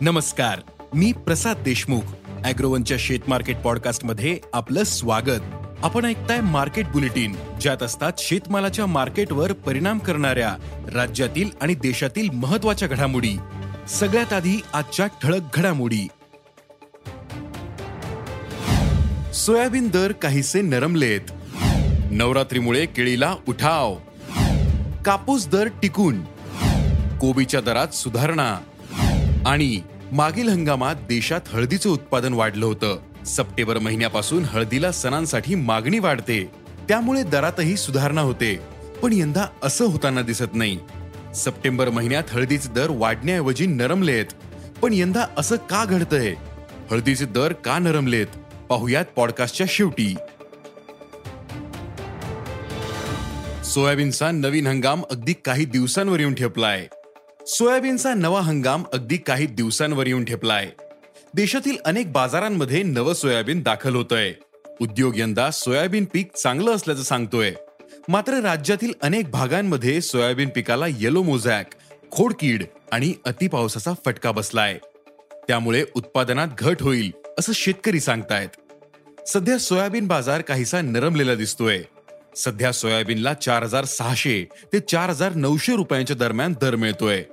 नमस्कार मी प्रसाद देशमुख. अॅग्रोवनच्या शेत मार्केट पॉडकास्टमध्ये आपलं स्वागत. आपण ऐकताय मार्केट बुलेटिन ज्यात असतात शेतमालाच्या मार्केटवर परिणाम करणाऱ्या राज्यातील आणि देशातील महत्त्वाच्या घडामोडी. सगळ्यात आधी आजच्या ठळक घडामोडी. सोयाबीन दर काहीसे नरमलेत. नवरात्रीमुळे केळीला उठाव. कापूस दर टिकून. कोबीच्या दरात सुधारणा. आणि मागील हंगामात देशात हळदीचं उत्पादन वाढलं होतं. सप्टेंबर महिन्यापासून हळदीला सणांसाठी मागणी वाढते. त्यामुळे दरातही सुधारणा होते. पण यंदा असं होताना दिसत नाही. सप्टेंबर महिन्यात हळदीचे दर वाढण्याऐवजी नरमलेत. पण यंदा असं का घडतंय? हळदीचे दर का नरमलेत? पाहुयात पॉडकास्टच्या शेवटी. सोयाबीनचा नवीन हंगाम अगदी काही दिवसांवर येऊन ठेपलाय. सोयाबीनचा नवा हंगाम अगदी काही दिवसांवर येऊन ठेपलाय. देशातील अनेक बाजारांमध्ये नवं सोयाबीन दाखल होतंय. उद्योग यंदा सोयाबीन पीक चांगलं असल्याचं सांगतोय. मात्र राज्यातील अनेक भागांमध्ये सोयाबीन पिकाला येलो मोझॅक खोडकीड आणि अतिपावसाचा फटका बसलाय. त्यामुळे उत्पादनात घट होईल असं शेतकरी सांगतायत. सध्या सोयाबीन बाजार काहीसा नरमलेला दिसतोय. सध्या सोयाबीनला चार हजार सहाशे ते चार हजार नऊशे रुपयांच्या दरम्यान दर मिळतोय.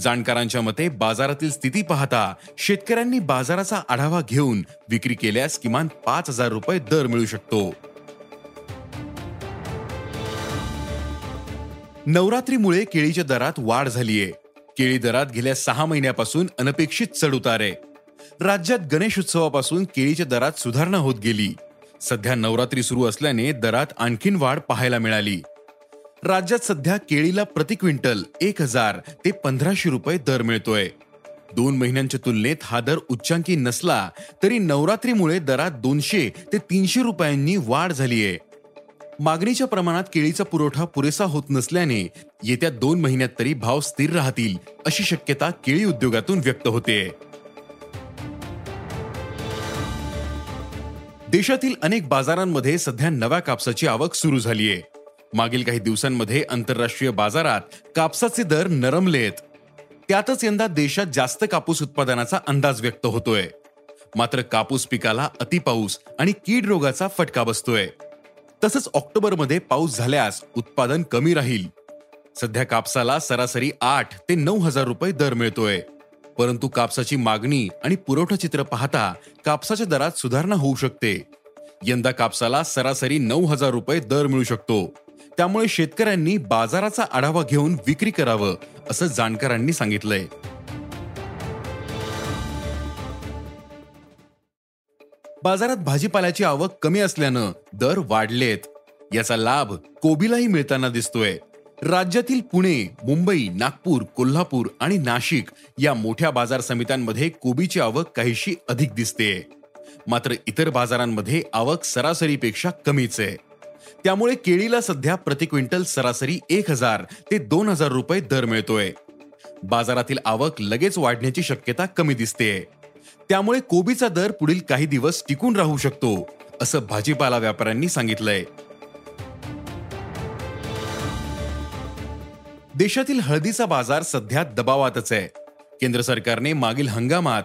जाणकारांच्या मते बाजारातील स्थिती पाहता शेतकऱ्यांनी बाजाराचा आढावा घेऊन विक्री केल्यास किमान पाच हजार रुपये दर मिळू शकतो. नवरात्रीमुळे केळीच्या दरात वाढ झालीये. केळी दरात गेल्या सहा महिन्यापासून अनपेक्षित चढ उतार आहे. राज्यात गणेश उत्सवापासून केळीच्या दरात सुधारणा होत गेली. सध्या नवरात्री सुरू असल्याने दरात आणखीन वाढ पाहायला मिळाली. राज्यात सध्या केळीला प्रति क्विंटल एक हजार ते पंधराशे रुपये दर मिळतोय. दोन महिन्यांच्या तुलनेत हा दर उच्चांकी नसला तरी नवरात्रीमुळे दरात दोनशे ते तीनशे रुपयांनी वाढ झालीय. मागणीच्या प्रमाणात केळीचा पुरवठा पुरेसा होत नसल्याने येत्या दोन महिन्यात तरी भाव स्थिर राहतील अशी शक्यता केळी उद्योगातून व्यक्त होते. देशातील अनेक बाजारांमध्ये सध्या नव्या कापसाची आवक सुरू झालीय. मागील काही दिवसांमध्ये आंतरराष्ट्रीय बाजारात कापसाचे दर नरमलेत. त्यातच यंदा देशात जास्त कापूस उत्पादनाचा अंदाज व्यक्त होतोय. मात्र कापूस पिकाला अतिपाऊस आणि कीड रोगाचा फटका बसतोय. तसंच ऑक्टोबरमध्ये पाऊस झाल्यास उत्पादन कमी राहील. सध्या कापसाला सरासरी आठ ते नऊ हजार रुपये दर मिळतोय. परंतु कापसाची मागणी आणि पुरवठा चित्र पाहता कापसाच्या दरात सुधारणा होऊ शकते. यंदा कापसाला सरासरी नऊ हजार रुपये दर मिळू शकतो. त्यामुळे शेतकऱ्यांनी बाजाराचा आढावा घेऊन विक्री करावं असं जाणकारांनी सांगितलंय. बाजारात भाजीपाल्याची आवक कमी असल्यानं दर वाढलेत. याचा लाभ कोबीलाही मिळताना दिसतोय. राज्यातील पुणे मुंबई नागपूर कोल्हापूर आणि नाशिक या मोठ्या बाजार समित्यांमध्ये कोबीची आवक काहीशी अधिक दिसते मात्र इतर बाजारांमध्ये आवक सरासरीपेक्षा कमीच आहे. त्यामुळे केळीला सध्या प्रति क्विंटल सरासरी एक हजार ते दोन हजार रुपये दर मिळतोय. बाजारातील आवक लगेच वाढण्याची शक्यता कमी दिसते. त्यामुळे कोबीचा दर पुढील काही दिवस टिकून राहू शकतो असं भाजीपाला व्यापाऱ्यांनी सांगितलंय. देशातील हळदीचा बाजार सध्या दबावातच आहे. केंद्र सरकारने मागील हंगामात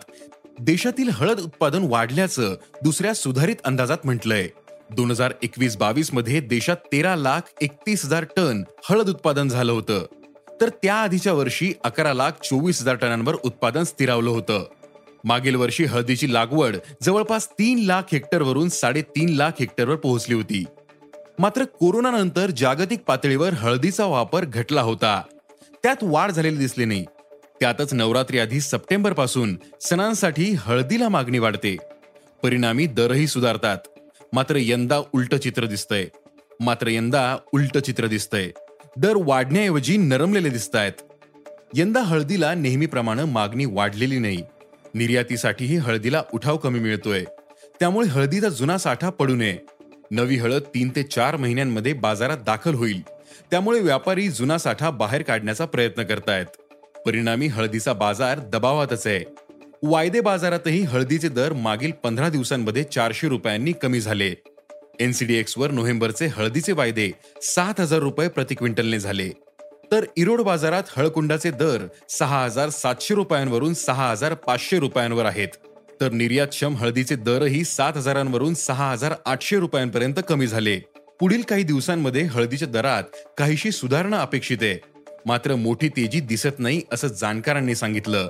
देशातील हळद उत्पादन वाढल्याचं दुसऱ्या सुधारित अंदाजात म्हटलंय. दोन हजार एकवीस बावीसमध्ये देशात तेरा लाख एकतीस हजार टन हळद उत्पादन झालं होतं. तर त्या आधीच्या वर्षी अकरा लाख चोवीस हजार टनांवर उत्पादन स्थिरावलं होतं. मागील वर्षी हळदीची लागवड जवळपास तीन लाख हेक्टरवरून साडेतीन लाख हेक्टरवर पोहोचली होती. मात्र कोरोनानंतर जागतिक पातळीवर हळदीचा वापर घटला होता. त्यात वाढ झालेली दिसली नाही. त्यातच नवरात्री आधी सप्टेंबरपासून सणांसाठी हळदीला मागणी वाढते. परिणामी दरही सुधारतात. मात्र यंदा उलट चित्र दिसतंय. मात्र यंदा उलट चित्र दिसतंय. दर वाढण्याऐवजी नरमलेले दिसत आहेत यंदा हळदीला नेहमीप्रमाणे मागणी वाढलेली नाही. निर्यातीसाठीही हळदीला उठाव कमी मिळतोय. त्यामुळे हळदीचा जुना साठा पडू नये. नवी हळद तीन ते चार महिन्यांमध्ये बाजारात दाखल होईल. त्यामुळे व्यापारी जुना साठा बाहेर काढण्याचा प्रयत्न करतायत. परिणामी हळदीचा बाजार दबावातच आहे. वायदे बाजारातही हळदीचे दर मागील पंधरा दिवसांमध्ये चारशे रुपयांनी कमी झाले. एनसीडीएक्स वर नोव्हेंबरचे हळदीचे वायदे सात हजार रुपये प्रति क्विंटलने झाले. तर इरोड बाजारात हळकुंडाचे दर सहा हजार सातशे रुपयांवरून सहा हजार पाचशे रुपयांवर आहेत. तर निर्यातक्षम हळदीचे दरही सात हजारांवरून सहा हजार आठशे रुपयांपर्यंत कमी झाले. पुढील काही दिवसांमध्ये हळदीच्या दरात काहीशी सुधारणा अपेक्षित आहे. मात्र मोठी तेजी दिसत नाही असं जाणकारांनी सांगितलं.